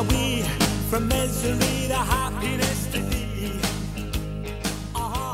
are we from misery to happiness to thee?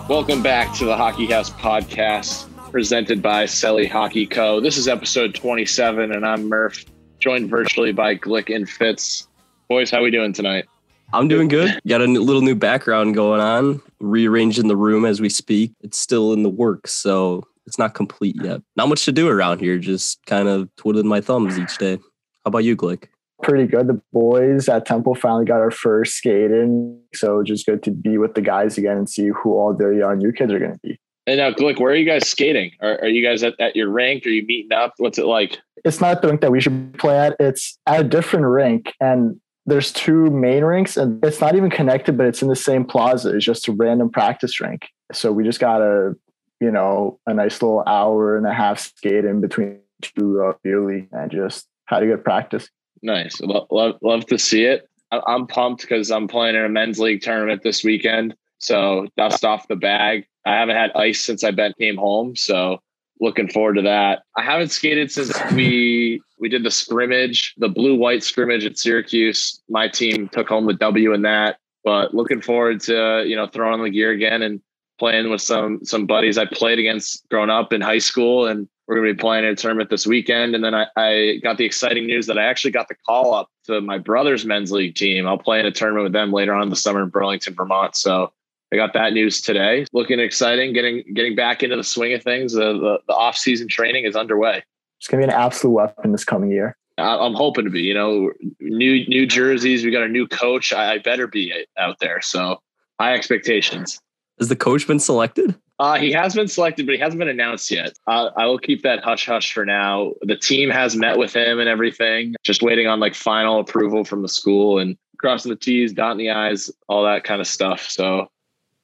Welcome back to the Hockey House podcast presented by Selly Hockey Co. This is episode 27, and I'm Murph, joined virtually by Glick and Fitz. Boys, how we doing tonight? I'm doing good. Got a little new background going on, rearranging the room as we speak. It's still in the works, so it's not complete yet. Not much to do around here, just kind of twiddling my thumbs each day. How about you, Glick? Pretty good. The boys at Temple finally got our first skate in. So just good to be with the guys again and see who all their young new kids are going to be. And now, Glick, where are you guys skating? Are, are you guys at, at your rink? Are you meeting up? What's it like? It's not the rink that we should play at. It's at a different rink. And there's two main rinks and it's not even connected, but it's in the same plaza. It's just a random practice rink. So we just got a, you know, a nice little hour and a half skate in between two uh, beer league and just had a good practice. Nice. Lo- Love, love to see it. I'm pumped because I'm playing in a men's league tournament this weekend. So dust off the bag. I haven't had ice since I been came home. So looking forward to that. I haven't skated since we we did the scrimmage, the blue white scrimmage at Syracuse. My team took home the W in that. But looking forward to you know throwing the gear again and playing with some some buddies I played against growing up in high school and we're going to be playing in a tournament this weekend. And then I, I got the exciting news that I actually got the call up to my brother's men's league team. I'll play in a tournament with them later on in the summer in Burlington, Vermont. So I got that news today. Looking exciting, getting getting back into the swing of things. The the, the off season training is underway. It's going to be an absolute weapon this coming year. I, I'm hoping to be. You know, new new jerseys. We got a new coach. I, I better be out there. So high expectations. Has the coach been selected? Uh, he has been selected, but he hasn't been announced yet. Uh, I will keep that hush hush for now. The team has met with him and everything, just waiting on like final approval from the school and crossing the T's, dotting the I's, all that kind of stuff. So,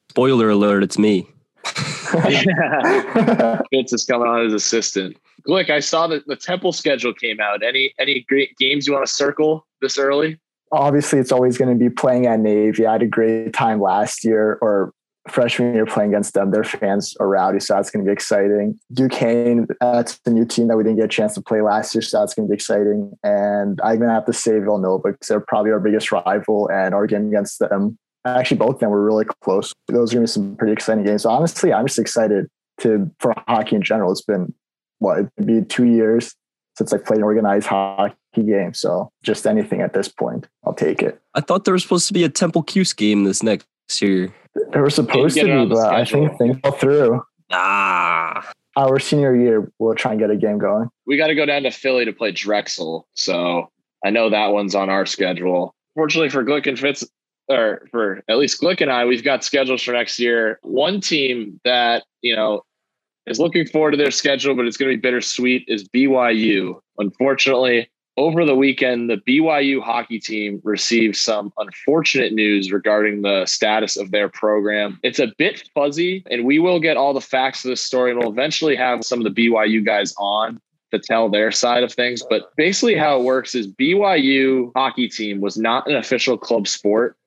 Spoiler alert, it's me. yeah, Fitz is coming on as assistant. Glick, I saw that the Temple schedule came out. Any any great games you want to circle this early? Obviously, it's always going to be playing at Navy. I had a great time last year, or freshman year playing against them. Their fans are rowdy, so that's going to be exciting. Duquesne, that's the new team that we didn't get a chance to play last year, so that's going to be exciting. And I'm going to have to say Villanova because they're probably our biggest rival, and our game against them, actually both of them were really close. Those are going to be some pretty exciting games. So honestly, I'm just excited to for hockey in general. It's been what it'd be two years since I played an organized hockey game. So just anything at this point, I'll take it. I thought there was supposed to be a Temple Cuse game this next year. They were supposed to be, but I schedule. think things fell through. Ah, Our senior year, we'll try and get a game going. we got to go down to Philly to play Drexel. So I know that one's on our schedule. Fortunately for Glick and Fitz, or for at least Glick and I, we've got schedules for next year. One team that, you know, is looking forward to their schedule, but it's going to be bittersweet is BYU. Unfortunately, over the weekend, the BYU hockey team received some unfortunate news regarding the status of their program. It's a bit fuzzy, and we will get all the facts of this story, and we'll eventually have some of the BYU guys on to tell their side of things. But basically, how it works is BYU hockey team was not an official club sport,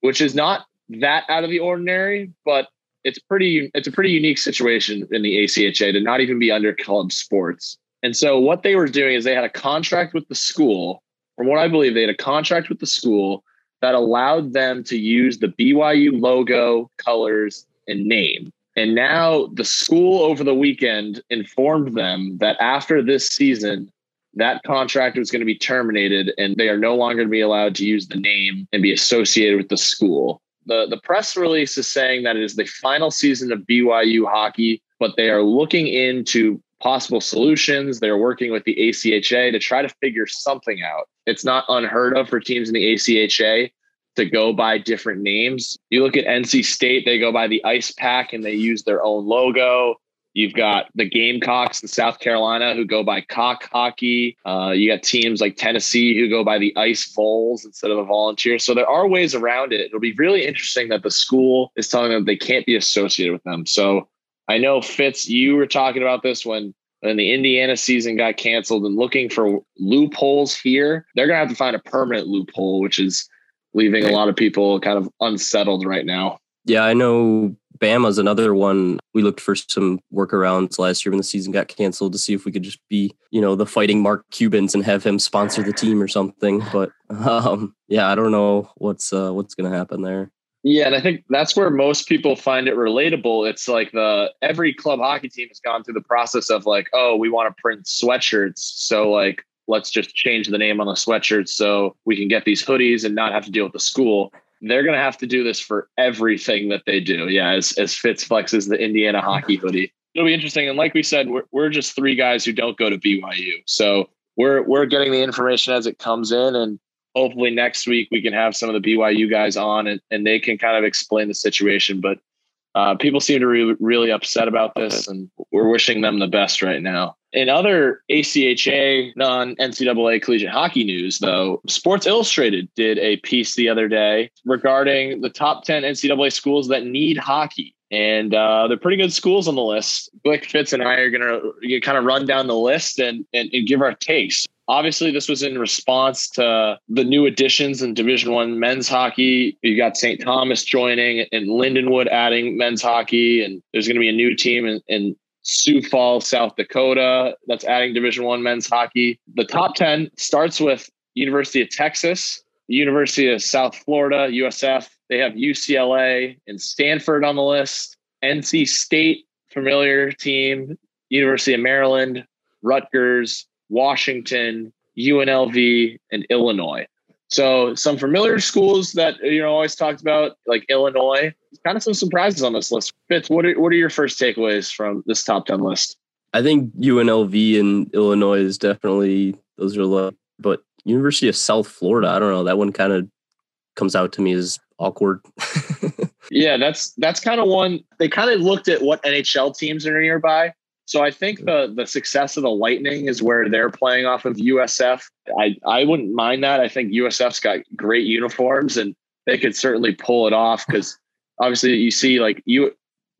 which is not that out of the ordinary, but it's pretty it's a pretty unique situation in the ACHA to not even be under club sports. And so what they were doing is they had a contract with the school. From what I believe, they had a contract with the school that allowed them to use the BYU logo, colors, and name. And now the school over the weekend informed them that after this season, that contract was going to be terminated and they are no longer to be allowed to use the name and be associated with the school. The, the press release is saying that it is the final season of BYU hockey, but they are looking into possible solutions. They're working with the ACHA to try to figure something out. It's not unheard of for teams in the ACHA to go by different names. You look at NC State, they go by the Ice Pack and they use their own logo. You've got the Gamecocks in South Carolina who go by cock hockey. Uh, you got teams like Tennessee who go by the Ice Vols instead of the Volunteers. So there are ways around it. It'll be really interesting that the school is telling them they can't be associated with them. So I know Fitz, you were talking about this when when the Indiana season got canceled and looking for loopholes here. They're gonna have to find a permanent loophole, which is leaving a lot of people kind of unsettled right now. yeah, I know Bama's another one. We looked for some workarounds last year when the season got canceled to see if we could just be, you know, the fighting Mark Cubans and have him sponsor the team or something. But um, yeah, I don't know what's uh, what's going to happen there. Yeah, and I think that's where most people find it relatable. It's like the every club hockey team has gone through the process of like, oh, we want to print sweatshirts, so like let's just change the name on the sweatshirts so we can get these hoodies and not have to deal with the school they're going to have to do this for everything that they do. Yeah, as, as Fitz flexes the Indiana hockey hoodie. It'll be interesting. And like we said, we're, we're just three guys who don't go to BYU. So we're, we're getting the information as it comes in. And hopefully next week we can have some of the BYU guys on and, and they can kind of explain the situation. But uh, people seem to be re- really upset about this, and we're wishing them the best right now. In other ACHA non NCAA collegiate hockey news, though, Sports Illustrated did a piece the other day regarding the top 10 NCAA schools that need hockey. And uh, they're pretty good schools on the list. Glick Fitz and I are going to kind of run down the list and, and, and give our takes. Obviously, this was in response to the new additions in Division One men's hockey. You got St. Thomas joining and Lindenwood adding men's hockey, and there's going to be a new team in, in Sioux Falls, South Dakota, that's adding Division One men's hockey. The top ten starts with University of Texas, University of South Florida, USF. They have UCLA and Stanford on the list. NC State, familiar team. University of Maryland, Rutgers, Washington, UNLV, and Illinois. So some familiar schools that you know always talked about, like Illinois. Kind of some surprises on this list. Fitz, what are what are your first takeaways from this top ten list? I think UNLV and Illinois is definitely those are low, but University of South Florida, I don't know. That one kind of comes out to me as awkward. yeah, that's that's kind of one. They kind of looked at what NHL teams are nearby so I think the the success of the Lightning is where they're playing off of USF. I I wouldn't mind that. I think USF's got great uniforms and they could certainly pull it off because obviously you see like you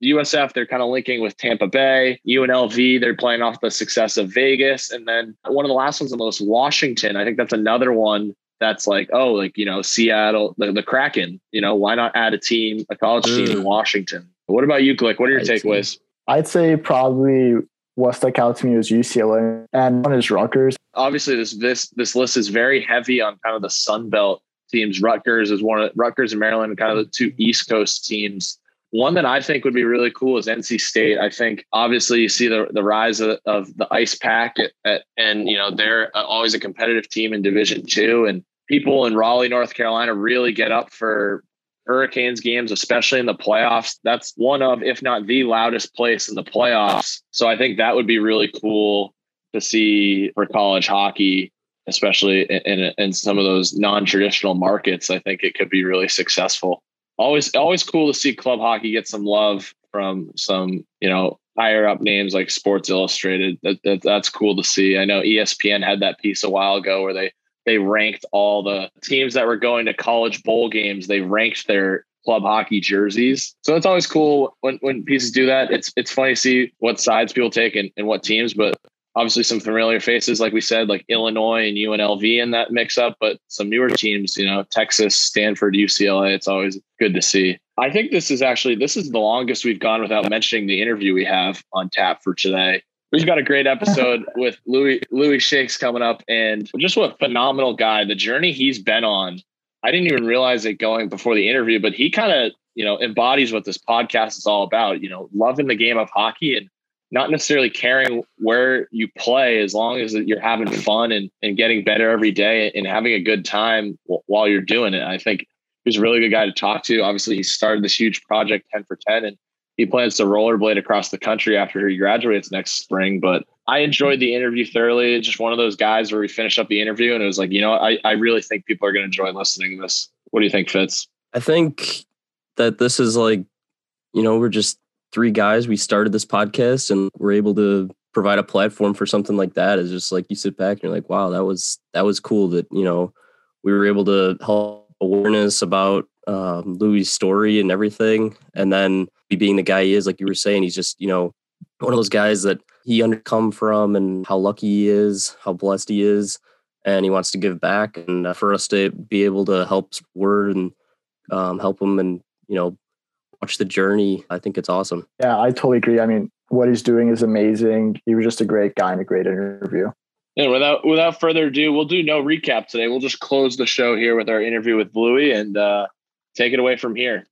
USF they're kind of linking with Tampa Bay, UNLV they're playing off the success of Vegas, and then one of the last ones on the list, Washington. I think that's another one that's like oh like you know Seattle the, the Kraken. You know why not add a team a college team in mm. Washington? What about you, Glick? What are your takeaways? I'd say probably what stuck out to me was UCLA and one is Rutgers. Obviously, this this this list is very heavy on kind of the Sun Belt teams. Rutgers is one of Rutgers and Maryland, kind of the two East Coast teams. One that I think would be really cool is NC State. I think obviously you see the the rise of, of the Ice Pack, at, at, and you know they're always a competitive team in Division Two, and people in Raleigh, North Carolina, really get up for Hurricanes games, especially in the playoffs. That's one of, if not the loudest place in the playoffs. So I think that would be really cool to see for college hockey, especially in, in, some of those non-traditional markets. I think it could be really successful. Always, always cool to see club hockey get some love from some, you know, higher up names like Sports Illustrated. That, that, that's cool to see. I know ESPN had that piece a while ago where they they ranked all the teams that were going to college bowl games. They ranked their club hockey jerseys. So it's always cool when, when pieces do that. It's it's funny to see what sides people take and, and what teams, but obviously some familiar faces, like we said, like Illinois and UNLV in that mix up, but some newer teams, you know, Texas, Stanford, UCLA. It's always good to see. I think this is actually this is the longest we've gone without mentioning the interview we have on tap for today. We've got a great episode with Louis Louis Chaix coming up, and just what a phenomenal guy. The journey he's been on, I didn't even realize it going before the interview, but he kind of you know embodies what this podcast is all about. You know, loving the game of hockey and not necessarily caring where you play as long as you're having fun and, and getting better every day and having a good time while you're doing it. I think he's a really good guy to talk to. Obviously, he started this huge project 10 for 10 and he plans to rollerblade across the country after he graduates next spring. But I enjoyed the interview thoroughly. Just one of those guys where we finished up the interview and it was like, you know, I, I really think people are going to enjoy listening to this. What do you think, Fitz? I think that this is like, you know, we're just three guys. We started this podcast and we're able to provide a platform for something like that. Is just like you sit back and you're like, wow, that was that was cool that, you know, we were able to help awareness about um, Louis' story and everything. And then being the guy he is, like you were saying, he's just, you know, one of those guys that he undercome from and how lucky he is, how blessed he is, and he wants to give back. And uh, for us to be able to help word and um, help him and, you know, watch the journey. I think it's awesome. Yeah, I totally agree. I mean, what he's doing is amazing. He was just a great guy and a great interview. And without without further ado, we'll do no recap today. We'll just close the show here with our interview with Bluey and uh, take it away from here.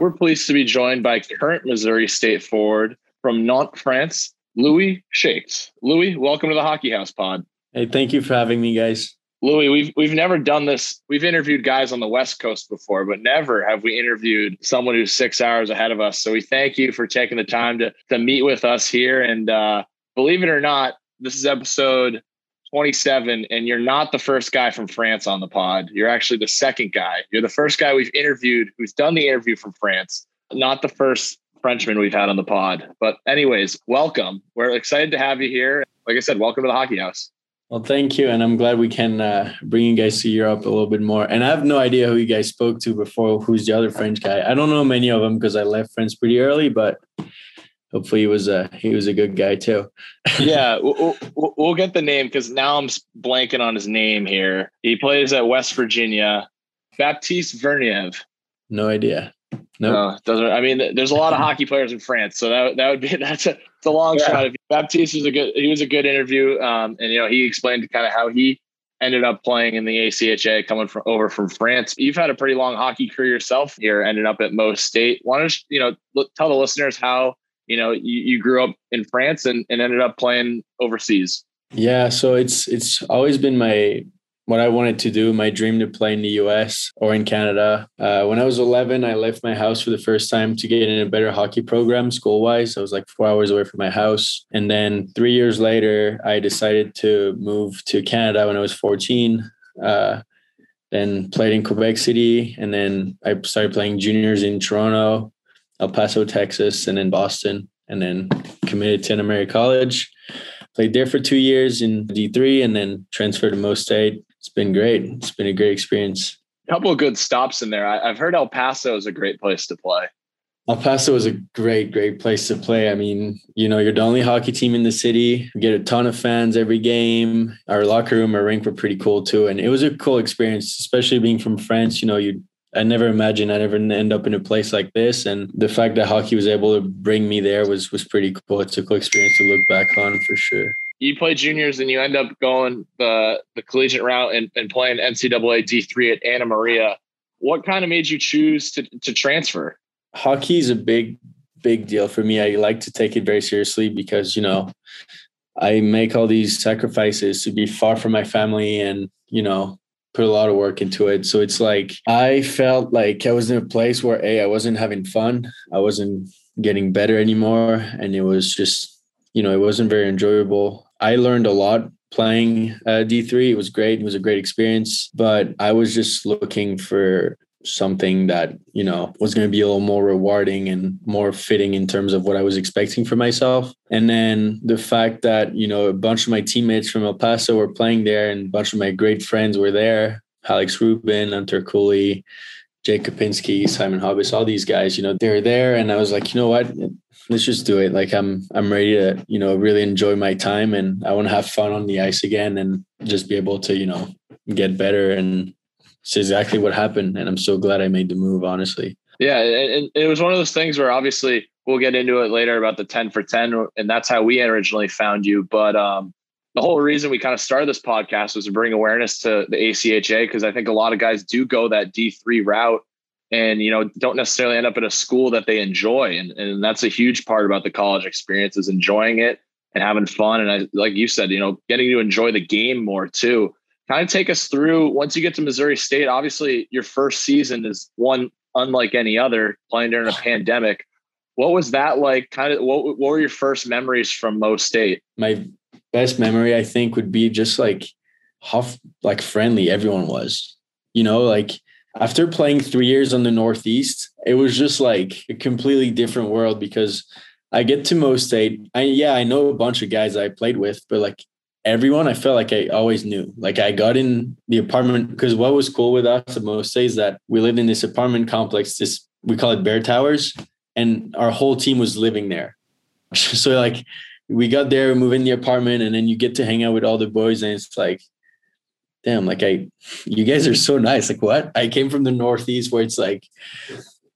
We're pleased to be joined by current Missouri State forward from Nantes, France, Louis Chaix. Louis, welcome to the Hockey House Pod. Hey, thank you for having me, guys. Louis, we've we've never done this. We've interviewed guys on the West Coast before, but never have we interviewed someone who's six hours ahead of us. So we thank you for taking the time to to meet with us here. And uh, believe it or not, this is episode 27, and you're not the first guy from France on the pod. You're actually the second guy. You're the first guy we've interviewed who's done the interview from France, not the first Frenchman we've had on the pod. But, anyways, welcome. We're excited to have you here. Like I said, welcome to the Hockey House. Well, thank you, and I'm glad we can uh, bring you guys to Europe a little bit more. And I have no idea who you guys spoke to before. Who's the other French guy? I don't know many of them because I left France pretty early, but hopefully he was a he was a good guy too. yeah, we'll, we'll, get the name because now I'm blanking on his name here. He plays at West Virginia. Baptiste Verniev. No idea. No, nope. doesn't. I mean, there's a lot of hockey players in France, so that that would be that's a it's a long yeah. shot. Baptiste was a good. He was a good interview, um, and you know he explained kind of how he ended up playing in the ACHA, coming from over from France. You've had a pretty long hockey career yourself here, ended up at Mo State. Why don't you, you know look, tell the listeners how you know you, you grew up in France and, and ended up playing overseas yeah so it's it's always been my what I wanted to do, my dream to play in the US or in Canada. Uh, when I was 11, I left my house for the first time to get in a better hockey program school wise. I was like four hours away from my house. And then three years later, I decided to move to Canada when I was 14. Uh, then played in Quebec City. And then I started playing juniors in Toronto, El Paso, Texas, and then Boston, and then committed to Anna College. Played there for two years in D3 and then transferred to Mo State. It's been great. It's been a great experience. A couple of good stops in there. I, have heard El Paso is a great place to play. El Paso is a great, great place to play. I mean, you know, you're the only hockey team in the city. You get a ton of fans every game. Our locker room, our rink were pretty cool too. And it was a cool experience, especially being from France. You know, you I never imagined I'd ever end up in a place like this. And the fact that hockey was able to bring me there was was pretty cool. It's a cool experience to look back on for sure. You play juniors and you end up going the the collegiate route and, and playing NCAA D three at Anna Maria. What kind of made you choose to to transfer? Hockey is a big big deal for me. I like to take it very seriously because you know I make all these sacrifices to be far from my family and you know put a lot of work into it. So it's like I felt like I was in a place where a I wasn't having fun. I wasn't getting better anymore, and it was just you know it wasn't very enjoyable. I learned a lot playing uh, D3. It was great. It was a great experience, but I was just looking for something that you know was going to be a little more rewarding and more fitting in terms of what I was expecting for myself. And then the fact that you know a bunch of my teammates from El Paso were playing there, and a bunch of my great friends were there. Alex Rubin, Hunter Cooley, Jake Kapinski, Simon Hobbs, all these guys, you know, they're there. And I was like, you know what? Let's just do it. Like I'm I'm ready to, you know, really enjoy my time and I want to have fun on the ice again and just be able to, you know, get better and it's exactly what happened. And I'm so glad I made the move, honestly. Yeah. And it was one of those things where obviously we'll get into it later about the 10 for 10. And that's how we originally found you. But um, the whole reason we kind of started this podcast was to bring awareness to the ACHA because I think a lot of guys do go that D3 route and you know don't necessarily end up at a school that they enjoy and, and that's a huge part about the college experience is enjoying it and having fun and I like you said you know getting to enjoy the game more too kind of take us through once you get to Missouri State. Obviously, your first season is one unlike any other, playing during a pandemic. What was that like? Kind of what, what were your first memories from Mo State? My best memory, I think, would be just like how like friendly everyone was. You know, like after playing three years on the Northeast, it was just like a completely different world because I get to Mo State. I yeah, I know a bunch of guys I played with, but like everyone I felt like I always knew. Like I got in the apartment because what was cool with us the most is that we lived in this apartment complex, this we call it Bear Towers, and our whole team was living there. so like we got there, move in the apartment, and then you get to hang out with all the boys, and it's like damn, like I, you guys are so nice. Like what? I came from the Northeast where it's like,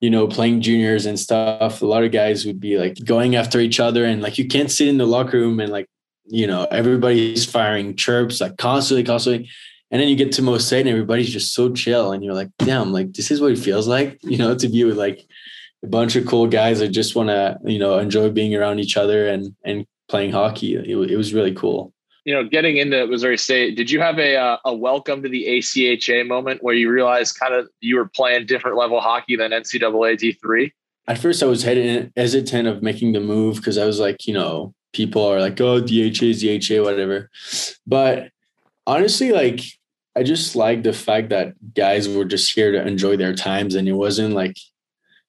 you know, playing juniors and stuff. A lot of guys would be like going after each other and like you can't sit in the locker room and like, you know, everybody's firing chirps like constantly, constantly. And then you get to Most and everybody's just so chill. And you're like, damn, like this is what it feels like, you know, to be with like a bunch of cool guys that just want to, you know, enjoy being around each other and and playing hockey. It, it was really cool you know, getting into Missouri State, did you have a uh, a welcome to the ACHA moment where you realized kind of you were playing different level hockey than NCAA D three? At first, I was hesitant of making the move because I was like, you know, people are like, oh, DHA, DHA, whatever. But honestly, like, I just like the fact that guys were just here to enjoy their times, and it wasn't like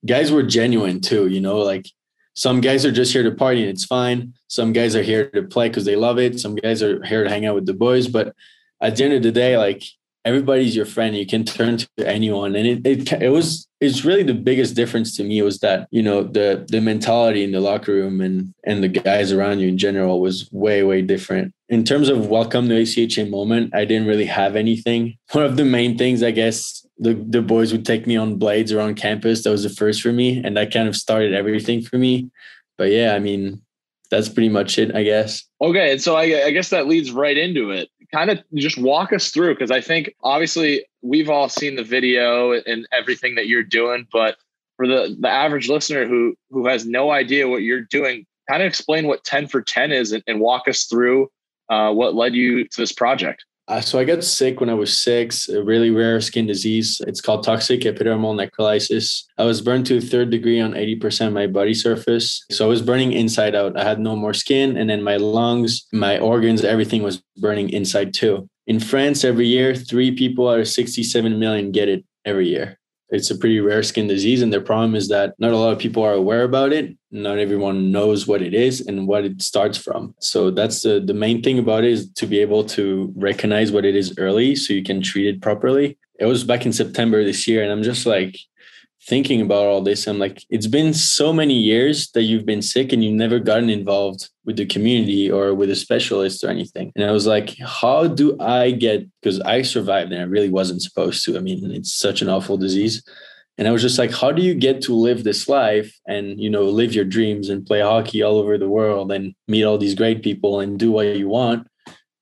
guys were genuine too. You know, like some guys are just here to party and it's fine. Some guys are here to play because they love it. Some guys are here to hang out with the boys. But at the end of the day, like everybody's your friend. You can turn to anyone. And it, it, it was, it's really the biggest difference to me was that, you know, the, the mentality in the locker room and, and the guys around you in general was way, way different. In terms of welcome to ACHA moment, I didn't really have anything. One of the main things, I guess, the, the boys would take me on blades around campus. That was the first for me. And that kind of started everything for me. But yeah, I mean, that's pretty much it, I guess. Okay. And so I, I guess that leads right into it. Kind of just walk us through, because I think obviously we've all seen the video and everything that you're doing, but for the, the average listener who who has no idea what you're doing, kind of explain what 10 for 10 is and, and walk us through uh, what led you to this project. Uh, so I got sick when I was six, a really rare skin disease. It's called toxic epidermal necrolysis. I was burned to third degree on 80% of my body surface. So I was burning inside out. I had no more skin. And then my lungs, my organs, everything was burning inside too. In France, every year, three people out of 67 million get it every year it's a pretty rare skin disease and their problem is that not a lot of people are aware about it. Not everyone knows what it is and what it starts from. So that's the, the main thing about it is to be able to recognize what it is early so you can treat it properly. It was back in september this year and i'm just like thinking about all this, I'm like, it's been so many years that you've been sick and you've never gotten involved with the community or with a specialist or anything. And I was like, how do I get, because I survived and I really wasn't supposed to. I mean, it's such an awful disease. And I was just like, how do you get to live this life and, you know, live your dreams and play hockey all over the world and meet all these great people and do what you want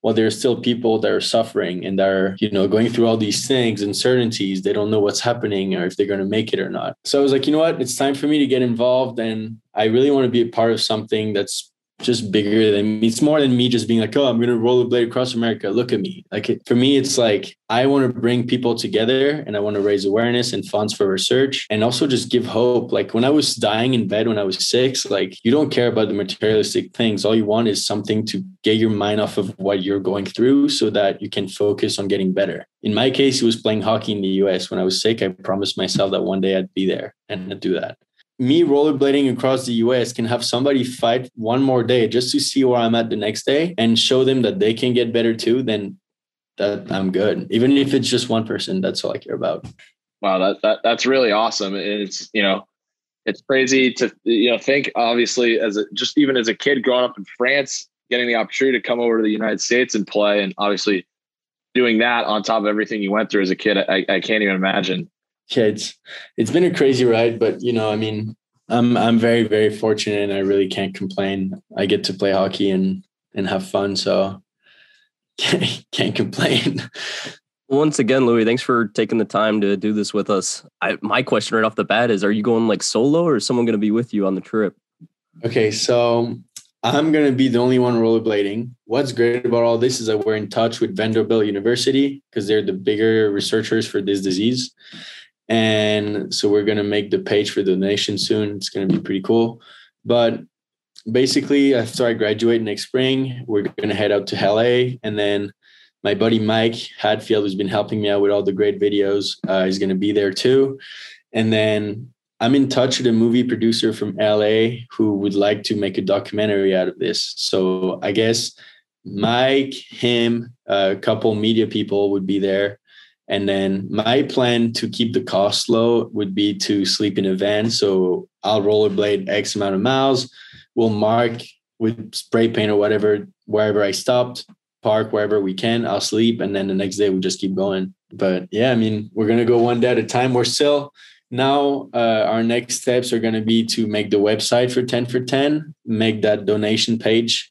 well there's still people that are suffering and are you know going through all these things uncertainties. They don't know what's happening or if they're going to make it or not. So i was like you know what? It's time for me to get involved and i really want to be a part of something that's just bigger than me. It's more than me just being like, oh, I'm going to rollerblade across America. Look at me. Like it, for me, it's like I want to bring people together and I want to raise awareness and funds for research and also just give hope. Like when I was dying in bed when I was six, like you don't care about the materialistic things. All you want is something to get your mind off of what you're going through so that you can focus on getting better. In my case, it was playing hockey in the US. When I was sick, I promised myself that one day I'd be there and I'd do that me rollerblading across the US can have somebody fight one more day just to see where I'm at the next day and show them that they can get better too, then that I'm good. Even if it's just one person, that's all I care about. Wow, that, that that's really awesome. And it's, you know, it's crazy to you know think obviously as a just even as a kid growing up in France, getting the opportunity to come over to the United States and play and obviously doing that on top of everything you went through as a kid, I, I can't even imagine yeah, it's it's been a crazy ride, but you know, I mean, I'm I'm very very fortunate, and I really can't complain. I get to play hockey and and have fun, so can't, can't complain. Once again, Louis, thanks for taking the time to do this with us. I, my question right off the bat is: Are you going like solo, or is someone going to be with you on the trip? Okay, so I'm going to be the only one rollerblading. What's great about all this is that we're in touch with Vanderbilt University because they're the bigger researchers for this disease. And so we're going to make the page for donation soon. It's going to be pretty cool. But basically, after I graduate next spring, we're going to head out to LA. And then my buddy Mike Hadfield, who's been helping me out with all the great videos, uh, is going to be there too. And then I'm in touch with a movie producer from LA who would like to make a documentary out of this. So I guess Mike, him, a couple media people would be there. And then my plan to keep the cost low would be to sleep in a van. So I'll rollerblade X amount of miles. We'll mark with spray paint or whatever wherever I stopped. park wherever we can. I'll sleep, and then the next day we just keep going. But yeah, I mean, we're gonna go one day at a time. We're still now uh, our next steps are to be to make the website for 10 for 10 make that donation page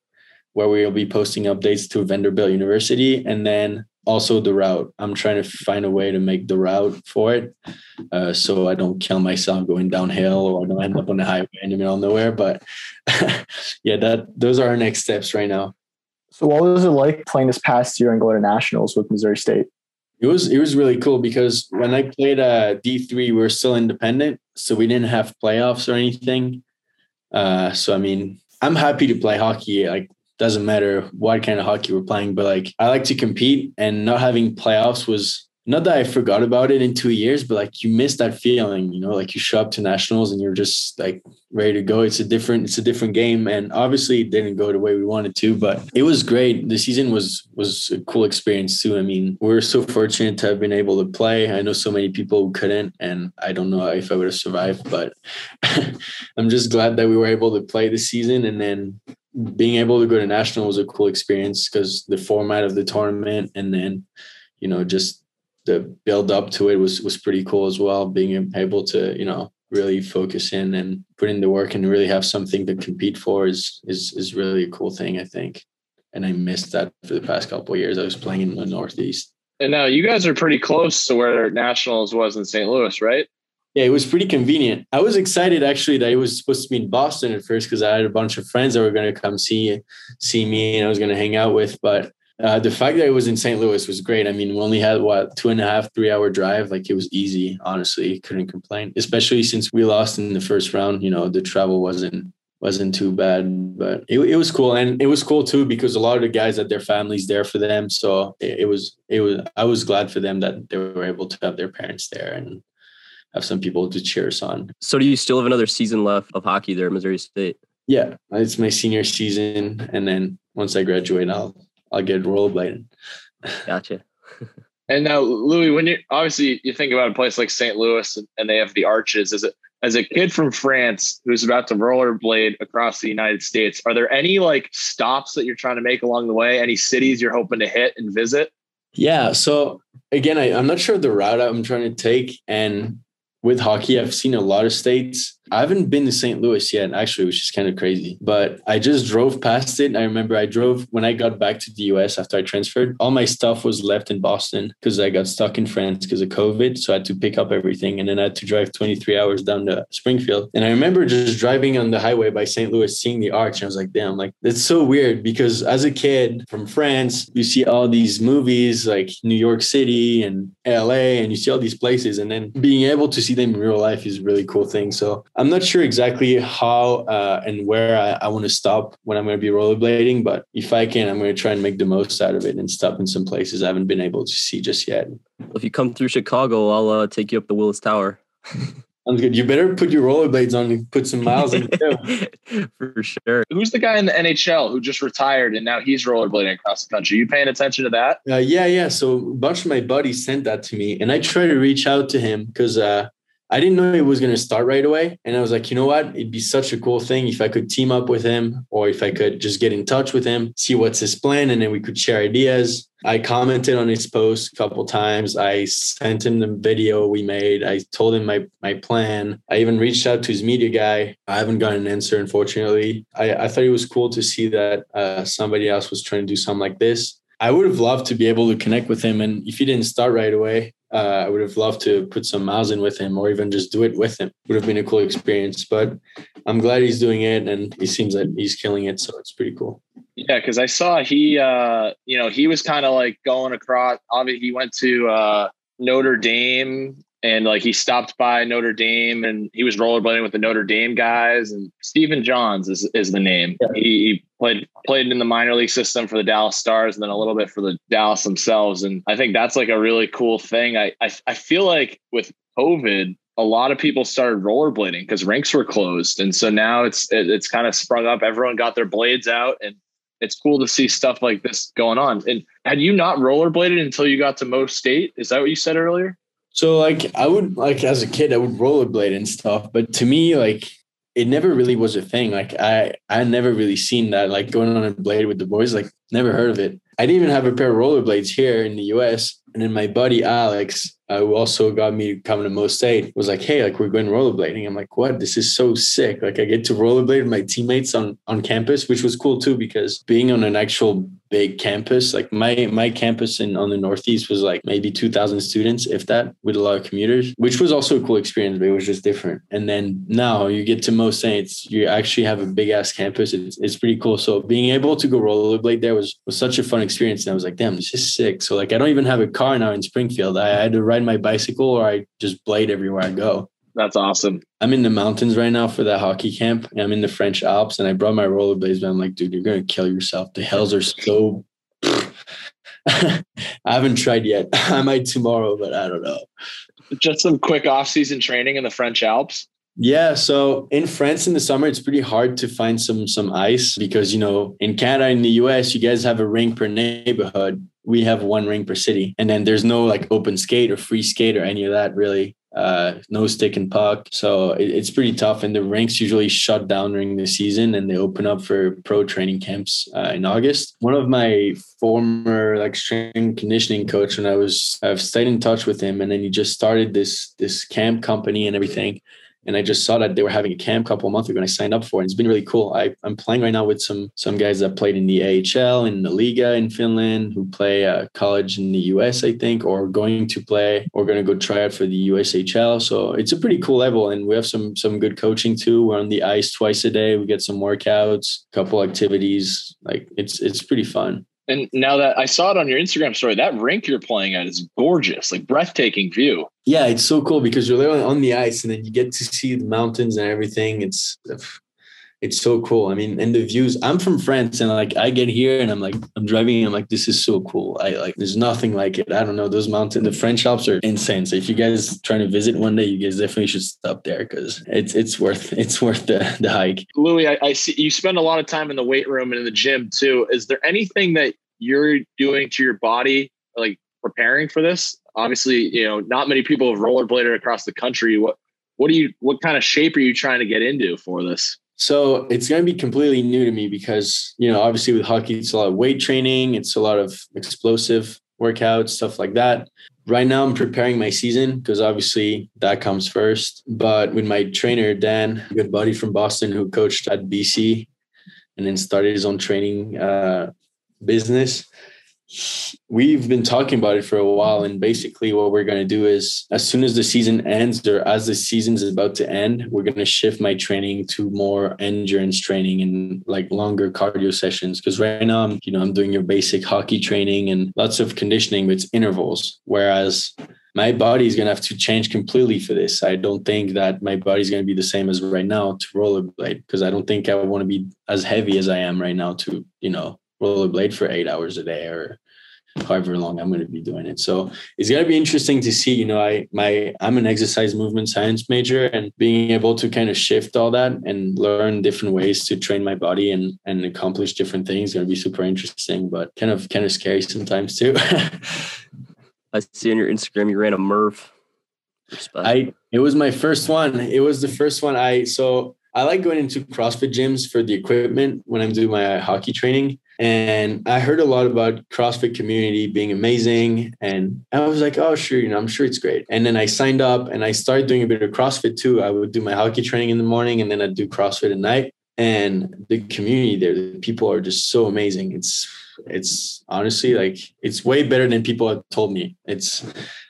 where we'll be posting updates to vanderbilt university and then also the route i'm trying to find a way to make the route for it uh, so i don't kill myself going downhill or i don't end up on the highway in the middle of nowhere but yeah that those are our next steps right now So, what was it like playing this past year and going to nationals with Missouri State? It was it was really cool because when I played uh, D three, we were still independent, so we didn't have playoffs or anything. Uh, so I mean, I'm happy to play hockey. Like, doesn't matter what kind of hockey we're playing, but like I like to compete, and not having playoffs was not that I forgot about it in two years, but like you miss that feeling, you know, like you show up to nationals and you're just like ready to go. It's a different, it's a different game. And obviously it didn't go the way we wanted to, but it was great. The season was was a cool experience too. I mean, we're so fortunate to have been able to play. I know so many people who couldn't, and I don't know if I would have survived, but I'm just glad that we were able to play this season and then being able to go to national was a cool experience because the format of the tournament and then you know just the build up to it was was pretty cool as well. Being able to you know really focus in and put in the work and really have something to compete for is is is really a cool thing. I think, and I missed that for the past couple years. I was playing in the Northeast. And now you guys are pretty close to where Nationals was in St. Louis, right? Yeah, it was pretty convenient. I was excited actually that it was supposed to be in Boston at first because I had a bunch of friends that were going to come see see me and I was going to hang out with. But uh, the fact that it was in St. Louis was great. I mean, we only had what two and a half, three hour drive. Like it was easy. Honestly, couldn't complain. Especially since we lost in the first round. You know, the travel wasn't wasn't too bad, but it, it was cool, and it was cool too because a lot of the guys had their families there for them. So it, it was it was I was glad for them that they were able to have their parents there and have some people to cheer us on. So do you still have another season left of hockey there at Missouri State? Yeah, it's my senior season, and then once I graduate, I'll I'll get rollerblading. Gotcha. And now, Louis, when you obviously you think about a place like St. Louis and they have the arches, as a as a kid from France who's about to rollerblade across the United States, are there any like stops that you're trying to make along the way? Any cities you're hoping to hit and visit? Yeah. So again, I, I'm not sure the route I'm trying to take, and with hockey, I've seen a lot of states. I haven't been to St. Louis yet, actually, which is kind of crazy. But I just drove past it. I remember I drove when I got back to the US after I transferred. All my stuff was left in Boston because I got stuck in France because of COVID. So I had to pick up everything. And then I had to drive 23 hours down to Springfield. And I remember just driving on the highway by St. Louis, seeing the arch. And I was like, damn, like that's so weird because as a kid from France, you see all these movies like New York City and LA, and you see all these places. And then being able to see them in real life is a really cool thing. So I'm not sure exactly how uh, and where I, I want to stop when I'm going to be rollerblading, but if I can, I'm going to try and make the most out of it and stop in some places I haven't been able to see just yet. If you come through Chicago, I'll uh, take you up the Willis Tower. Sounds good. You better put your rollerblades on and put some miles in too. For sure. Who's the guy in the NHL who just retired and now he's rollerblading across the country? you paying attention to that? Uh, yeah, yeah. So a bunch of my buddies sent that to me, and I try to reach out to him because uh, I didn't know it was going to start right away. And I was like, you know what? It'd be such a cool thing if I could team up with him or if I could just get in touch with him, see what's his plan, and then we could share ideas. I commented on his post a couple times. I sent him the video we made. I told him my my plan. I even reached out to his media guy. I haven't gotten an answer, unfortunately. I, I thought it was cool to see that uh, somebody else was trying to do something like this. I would have loved to be able to connect with him. And if he didn't start right away, uh, I would have loved to put some miles in with him or even just do it with him. Would have been a cool experience. But I'm glad he's doing it and he seems that he's killing it. So it's pretty cool. Yeah, because I saw he, uh, you know, he was kind of like going across. Obviously, he went to uh, Notre Dame and like he stopped by Notre Dame and he was rollerblading with the Notre Dame guys. And Stephen Johns is, is the name. Yeah. He, he, played played in the minor league system for the Dallas Stars and then a little bit for the Dallas themselves. And I think that's like a really cool thing. I I, I feel like with COVID, a lot of people started rollerblading because rinks were closed, and so now it's it, it's kind of sprung up. Everyone got their blades out and. It's cool to see stuff like this going on. And had you not rollerbladed until you got to Mo State? Is that what you said earlier? So like I would like as a kid I would rollerblade and stuff, but to me like it never really was a thing. Like I I never really seen that like going on a blade with the boys. Like never heard of it. I didn't even have a pair of rollerblades here in the US. And then my buddy Alex, uh, who also got me coming to Mo State, was like, "Hey, like we're going rollerblading." I'm like, "What? This is so sick!" Like I get to rollerblade with my teammates on on campus, which was cool too because being on an actual big campus, like my my campus in on the Northeast was like maybe 2,000 students, if that, with a lot of commuters, which was also a cool experience, but it was just different. And then now you get to Mo State, you actually have a big ass campus. It's, it's pretty cool. So being able to go rollerblade there was was such a fun experience, and I was like, "Damn, this is sick." So like I don't even have a car now in Springfield. I had to ride my bicycle or I just blade everywhere I go. That's awesome. I'm in the mountains right now for that hockey camp. I'm in the French Alps and I brought my rollerblades, but I'm like, dude, you're gonna kill yourself. The hills are so I haven't tried yet. I might tomorrow, but I don't know. Just some quick off-season training in the French Alps. Yeah, so in France in the summer, it's pretty hard to find some some ice because you know in Canada in the US, you guys have a rink per neighborhood. We have one rink per city, and then there's no like open skate or free skate or any of that really. Uh, no stick and puck, so it, it's pretty tough. And the rinks usually shut down during the season, and they open up for pro training camps uh, in August. One of my former like strength conditioning coach, when I was I've stayed in touch with him, and then he just started this this camp company and everything and I just saw that they were having a camp a couple of months ago and I signed up for it. It's been really cool. I, I'm playing right now with some some guys that played in the AHL in the Liiga in Finland who play uh, college in the US, I think, or going to play or going to go try out for the USHL. So it's a pretty cool level and we have some some good coaching too. We're on the ice twice a day. We get some workouts, a couple activities. Like it's it's pretty fun. And now that I saw it on your Instagram story, that rink you're playing at is gorgeous, like breathtaking view. Yeah, it's so cool because you're literally on the ice and then you get to see the mountains and everything. It's it's so cool. I mean, and the views. I'm from France, and like I get here, and I'm like, I'm driving, I'm like, this is so cool. I like, there's nothing like it. I don't know. Those mountains, the French Alps are insane. So if you guys trying to visit one day, you guys definitely should stop there because it's it's worth it's worth the the hike. Louis, I, I see you spend a lot of time in the weight room and in the gym too. Is there anything that you're doing to your body, like preparing for this? Obviously, you know, not many people have rollerbladed across the country. What what do you what kind of shape are you trying to get into for this? So it's going to be completely new to me because, you know, obviously with hockey, it's a lot of weight training, it's a lot of explosive workouts, stuff like that. Right now, I'm preparing my season because obviously that comes first. But with my trainer, Dan, good buddy from Boston who coached at BC and then started his own training uh, business, we've been talking about it for a while and basically what we're going to do is as soon as the season ends or as the season is about to end we're going to shift my training to more endurance training and like longer cardio sessions because right now i'm you know i'm doing your basic hockey training and lots of conditioning but it's intervals whereas my body is going to have to change completely for this. I don't think that my body is going to be the same as right now to rollerblade because I don't think I want to be as heavy as I am right now to, you know, rollerblade for eight hours a day or however long I'm going to be doing it. So it's going to be interesting to see, you know, I, my, I'm an exercise movement science major and being able to kind of shift all that and learn different ways to train my body and, and accomplish different things going to be super interesting, but kind of, kind of scary sometimes too. I see on your Instagram, you ran a Murph. Respect. I, it was my first one. It was the first one I, so I like going into CrossFit gyms for the equipment when I'm doing my hockey training. And I heard a lot about CrossFit community being amazing. And I was like, oh, sure, you know, I'm sure it's great. And then I signed up and I started doing a bit of CrossFit too. I would do my hockey training in the morning and then I'd do CrossFit at night. And the community there, the people are just so amazing. It's it's honestly like it's way better than people have told me. It's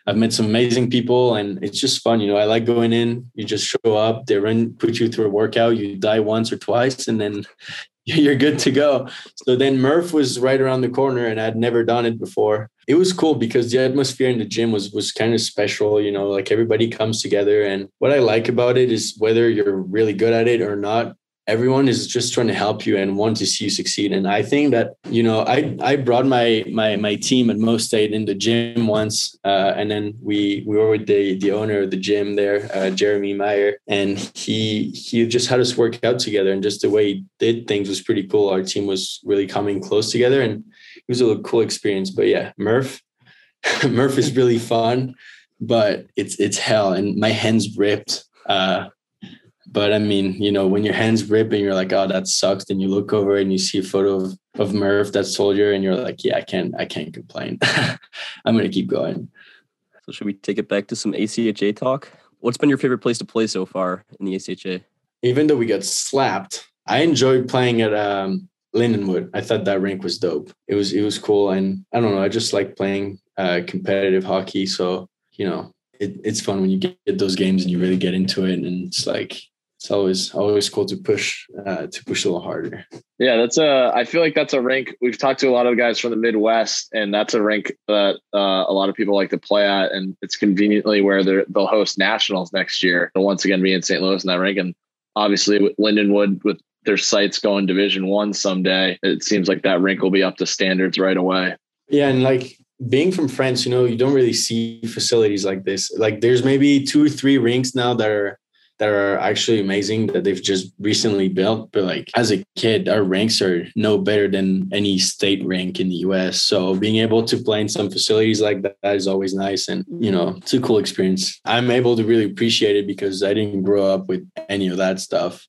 I've met some amazing people and it's just fun. You know, I like going in, you just show up, they run, put you through a workout, you die once or twice, and then you're good to go. So then Murph was right around the corner and I'd never done it before. It was cool because the atmosphere in the gym was was kind of special, you know, like everybody comes together and what I like about it is whether you're really good at it or not, everyone is just trying to help you and want to see you succeed. And i think that you know i i brought my my my team at Mo State in the gym once uh, and then we we were with the the owner of the gym there uh, jeremy meyer and he he just had us work out together and just the way he did things was pretty cool. Our team was really coming close together and it was a cool experience. But yeah murph murph is really fun but it's it's hell and my hands ripped uh But I mean, you know, when your hands rip and you're like, oh, that sucks, then you look over and you see a photo of, of Murph that's soldier, and you're like, yeah, I can't, I can't complain. I'm gonna keep going. So should we take it back to some ACHA talk? What's been your favorite place to play so far in the ACHA? Even though we got slapped, I enjoyed playing at um, Lindenwood. I thought that rink was dope. It was it was cool, and I don't know. I just like playing uh, competitive hockey. So you know, it, it's fun when you get those games and you really get into it, and it's like it's always always cool to push uh, to push a little harder. Yeah, that's a. I feel like that's a rink. We've talked to a lot of guys from the Midwest, and that's a rink that uh, a lot of people like to play at, and it's conveniently where they will host nationals next year. And once again, be in St. Louis in that rink, and obviously with Lindenwood with their sites going Division One someday, it seems like that rink will be up to standards right away. Yeah, and like being from France, you know, you don't really see facilities like this. Like there's maybe two or three rinks now that are that are actually amazing that they've just recently built. But like as a kid, our ranks are no better than any state rank in the US. So being able to play in some facilities like that, is always nice. And, you know, it's a cool experience. I'm able to really appreciate it because I didn't grow up with any of that stuff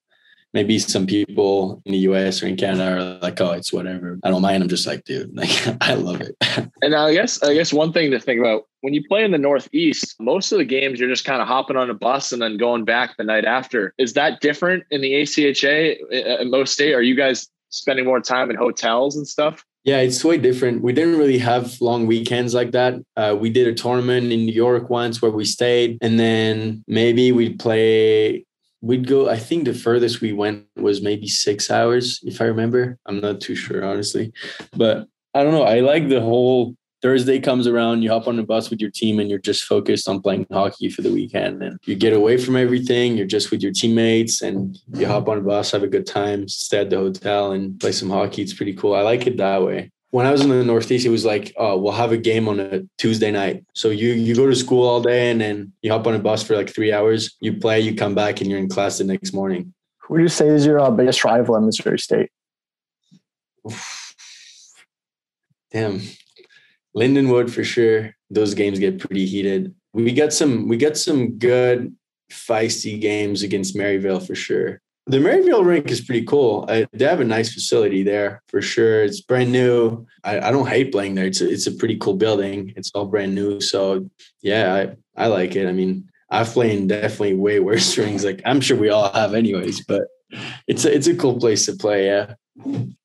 maybe some people in the US or in Canada are like, oh, it's whatever. I don't mind. I'm just like, dude, like I love it. and I guess I guess one thing to think about when you play in the Northeast, most of the games you're just kind of hopping on a bus and then going back the night after. Is that different in the ACHA in Mo State? Are you guys spending more time in hotels and stuff? Yeah, it's way different. We didn't really have long weekends like that. Uh, we did a tournament in New York once where we stayed, and then maybe we'd play we'd go i think the furthest we went was maybe six hours if i remember. I'm not too sure honestly. But i don't know i like the whole thursday comes around you hop on the bus with your team and you're just focused on playing hockey for the weekend. And you get away from everything you're just with your teammates and you hop on the bus have a good time stay at the hotel and play some hockey. It's pretty cool. I like it that way when I was in the Northeast, it was like, oh, we'll have a game on a Tuesday night. So you you go to school all day and then you hop on a bus for like three hours. You play, you come back, and you're in class the next morning. Who do you say is your uh, biggest rival in Missouri State? Damn, Lindenwood for sure. Those games get pretty heated. We got some we got some good feisty games against Maryville for sure. The Maryville rink is pretty cool. I, they have a nice facility there for sure. It's brand new. I, I don't hate playing there. It's a, it's a pretty cool building. It's all brand new. So yeah, I, I like it. I mean, I've played in definitely way worse rings. Like I'm sure we all have anyways, but it's a, it's a cool place to play. Yeah.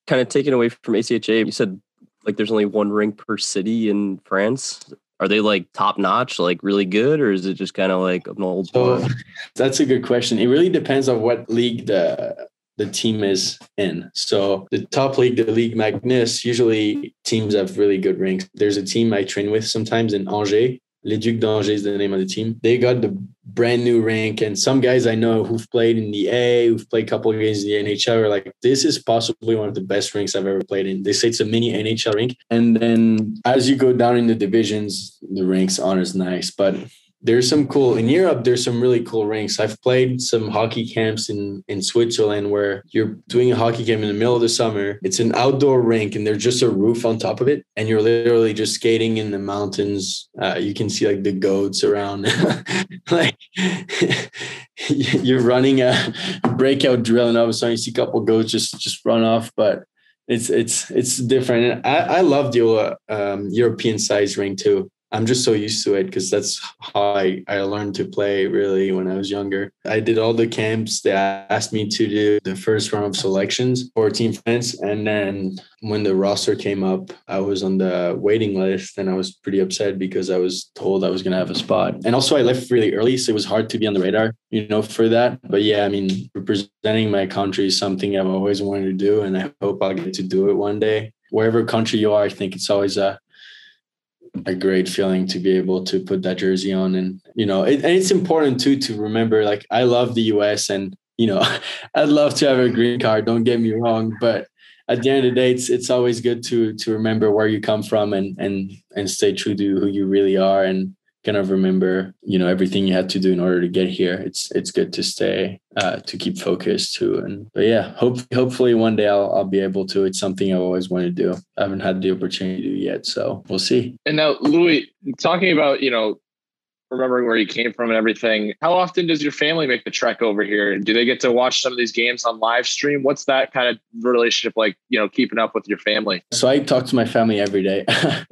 Kind of taken away from ACHA, you said like there's only one rink per city in France are they like top notch, like really good, or is it just kind of like an old? So that's a good question. It really depends on what league the the team is in. So the top league, the Ligue Magnus, usually teams have really good rinks. There's a team I train with sometimes in Angers. Les Ducs d'Angers is the name of the team. They got the brand new rank. And some guys I know who've played in the A, who've played a couple of games in the NHL are like, this is possibly one of the best rinks I've ever played in. They say it's a mini NHL rink. And then as you go down in the divisions, the rinks aren't as nice. But there's some cool in Europe. There's some really cool rinks. I've played some hockey camps in in Switzerland where you're doing a hockey camp in the middle of the summer. It's an outdoor rink and there's just a roof on top of it, and you're literally just skating in the mountains. Uh, you can see like the goats around, like you're running a breakout drill, and all of a sudden you see a couple goats just just run off, but. It's it's it's different. And I, I love the um, European size ring too. I'm just so used to it because that's how I, I learned to play really when I was younger. I did all the camps. They asked me to do the first round of selections for Team France. And then when the roster came up, I was on the waiting list and I was pretty upset because I was told I was going to have a spot. And also, I left really early. So it was hard to be on the radar, you know, for that. But yeah, I mean, representing my country is something I've always wanted to do. And I hope I'll get to do it one day. Wherever country you are, I think it's always a a great feeling to be able to put that jersey on. And you know it, and it's important too to remember like i love the us and you know i'd love to have a green card don't get me wrong. But at the end of the day it's it's always good to to remember where you come from and and and stay true to who you really are. And kind of remember you know everything you had to do in order to get here. It's it's good to stay uh, to keep focused too. And but yeah hope hopefully one day I'll, I'll be able to. It's something i've always wanted to do. I haven't had the opportunity to yet so we'll see. And now louis talking about you know remembering where you came from and everything. How often does your family make the trek over here? Do they get to watch some of these games on live stream? What's that kind of relationship like? You know, keeping up with your family. So I talk to my family every day.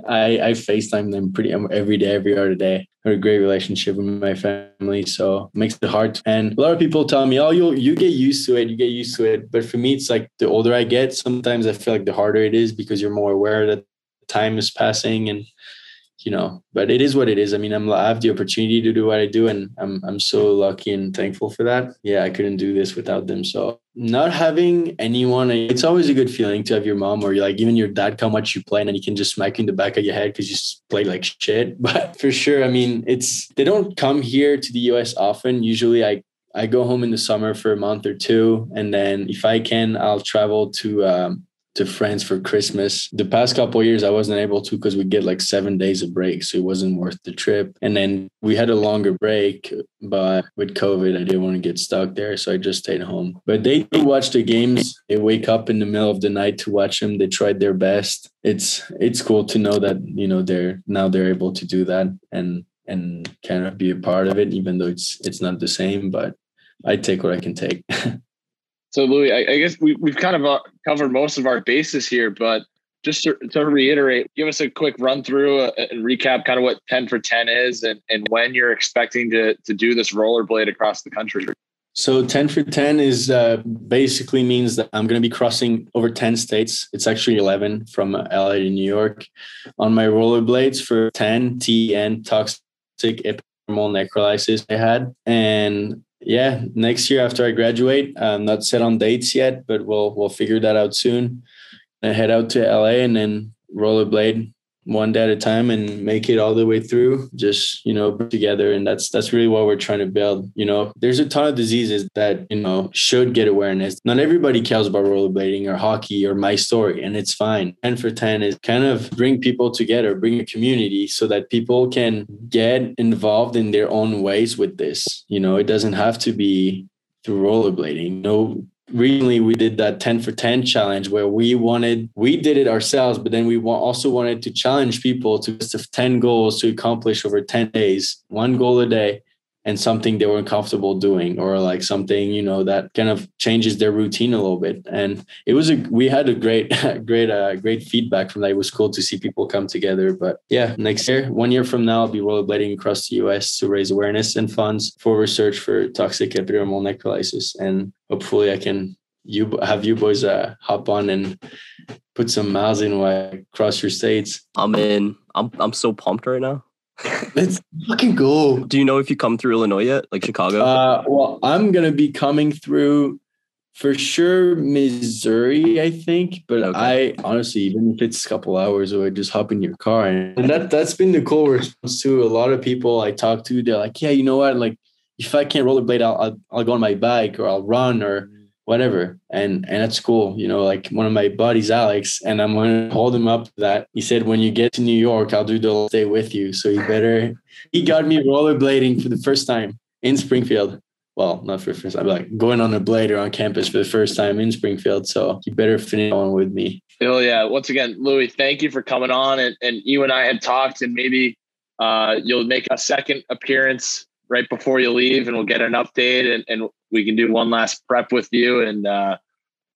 I I Facetime them pretty every day, every other day. I have a great relationship with my family, so it makes it hard. And a lot of people tell me, "Oh, you you get used to it, you get used to it." But for me, it's like the older I get, sometimes I feel like the harder it is because you're more aware that time is passing and you know, but it is what it is. I mean, I'm I have the opportunity to do what I do, and I'm I'm so lucky and thankful for that. Yeah, I couldn't do this without them. So not having anyone, it's always a good feeling to have your mom or like even your dad come watch you play, and then he can just smack you in the back of your head because you play like shit. But for sure, I mean, it's they don't come here to the US often. Usually, I I go home in the summer for a month or two, and then if I can, I'll travel to um, to France for Christmas. The past couple years, I wasn't able to because we get like seven days of break, so it wasn't worth the trip. And then we had a longer break, but with COVID, I didn't want to get stuck there, so I just stayed home. But they do watch the games. They wake up in the middle of the night to watch them. They tried their best. It's it's cool to know that you know they're now they're able to do that and and kind of be a part of it, even though it's it's not the same. But I take what I can take. So, Louis, I, I guess we, we've kind of uh, covered most of our bases here, but just to, to reiterate, give us a quick run through uh, and recap kind of what 10 for 10 is and, and when you're expecting to, to do this rollerblade across the country. So 10 for 10 is uh, basically means that I'm going to be crossing over 10 states. It's actually 11 from LA to New York on my rollerblades for 10 TN toxic epidermal necrolysis I had. And yeah, next year after I graduate, I'm not set on dates yet, but we'll we'll figure that out soon. I head out to LA and then rollerblade one day at a time and make it all the way through just you know together. And that's that's really what we're trying to build you know. There's a ton of diseases that you know should get awareness. Not everybody cares about rollerblading or hockey or my story and it's fine. 10 for 10 is kind of bring people together bring a community so that people can get involved in their own ways with this. You know it doesn't have to be through rollerblading. No recently we did that 10 for 10 challenge where we wanted we did it ourselves but then we also wanted to challenge people to 10 goals to accomplish over 10 days one goal a day and something they were comfortable doing or like something you know that kind of changes their routine a little bit. And it was a we had a great great uh, great feedback from that. It was cool to see people come together. But yeah next year one year from now i'll be rollerblading across the us to raise awareness and funds for research for toxic epidermal necrolysis. And hopefully i can you have you boys uh, hop on and put some miles in while cross your states. I'm in. I'm, I'm so pumped right now Let's fucking go. Do you know if you come through Illinois yet, like Chicago? Uh, well, I'm gonna be coming through for sure Missouri, I think. But okay. I honestly, even if it's a couple hours away, just hop in your car. And that that's been the cool response to a lot of people I talk to. They're like, yeah, you know what? Like, if I can't rollerblade, I'll, I'll I'll go on my bike or I'll run or whatever. And and that's cool. You know, like one of my buddies, Alex, and I'm gonna hold him up that he said, when you get to New York, I'll do the stay with you. So you better he got me rollerblading for the first time in Springfield. Well, not for first time, like going on a blader on campus for the first time in Springfield. So you better finish on with me. Oh yeah. Once again, Louis, thank you for coming on. And, and you and I had talked and maybe uh, you'll make a second appearance right before you leave and we'll get an update and, and we can do one last prep with you. And uh,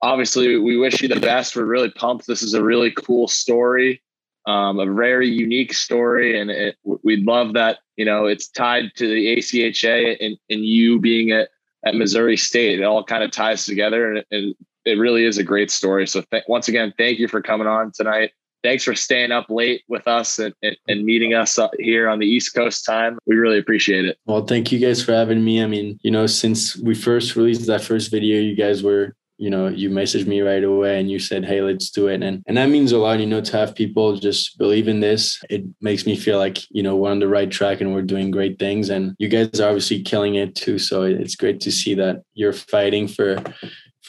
obviously, we wish you the best. We're really pumped. This is a really cool story, um, a very unique story. And it, we'd love that, you know, it's tied to the ACHA and, and you being at, at Missouri State. It all kind of ties together and, and it really is a great story. So, th- once again, thank you for coming on tonight thanks for staying up late with us and, and, and, meeting us here on the East Coast time. We really appreciate it. Well, thank you guys for having me. I mean, you know, since we first released that first video, you guys were you know you messaged me right away and you said hey let's do it and and that means a lot you know to have people just believe in this it makes me feel like you know we're on the right track and we're doing great things and you guys are obviously killing it too so it's great to see that you're fighting for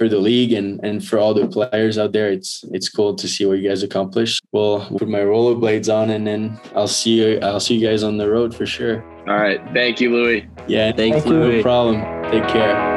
for the league and and for all the players out there. It's it's cool to see what you guys accomplish. Well, put my rollerblades on and then I'll see you. I'll see you guys on the road for sure. All right. Thank you, Louis. Yeah. Thank, thank you. No problem. Take care.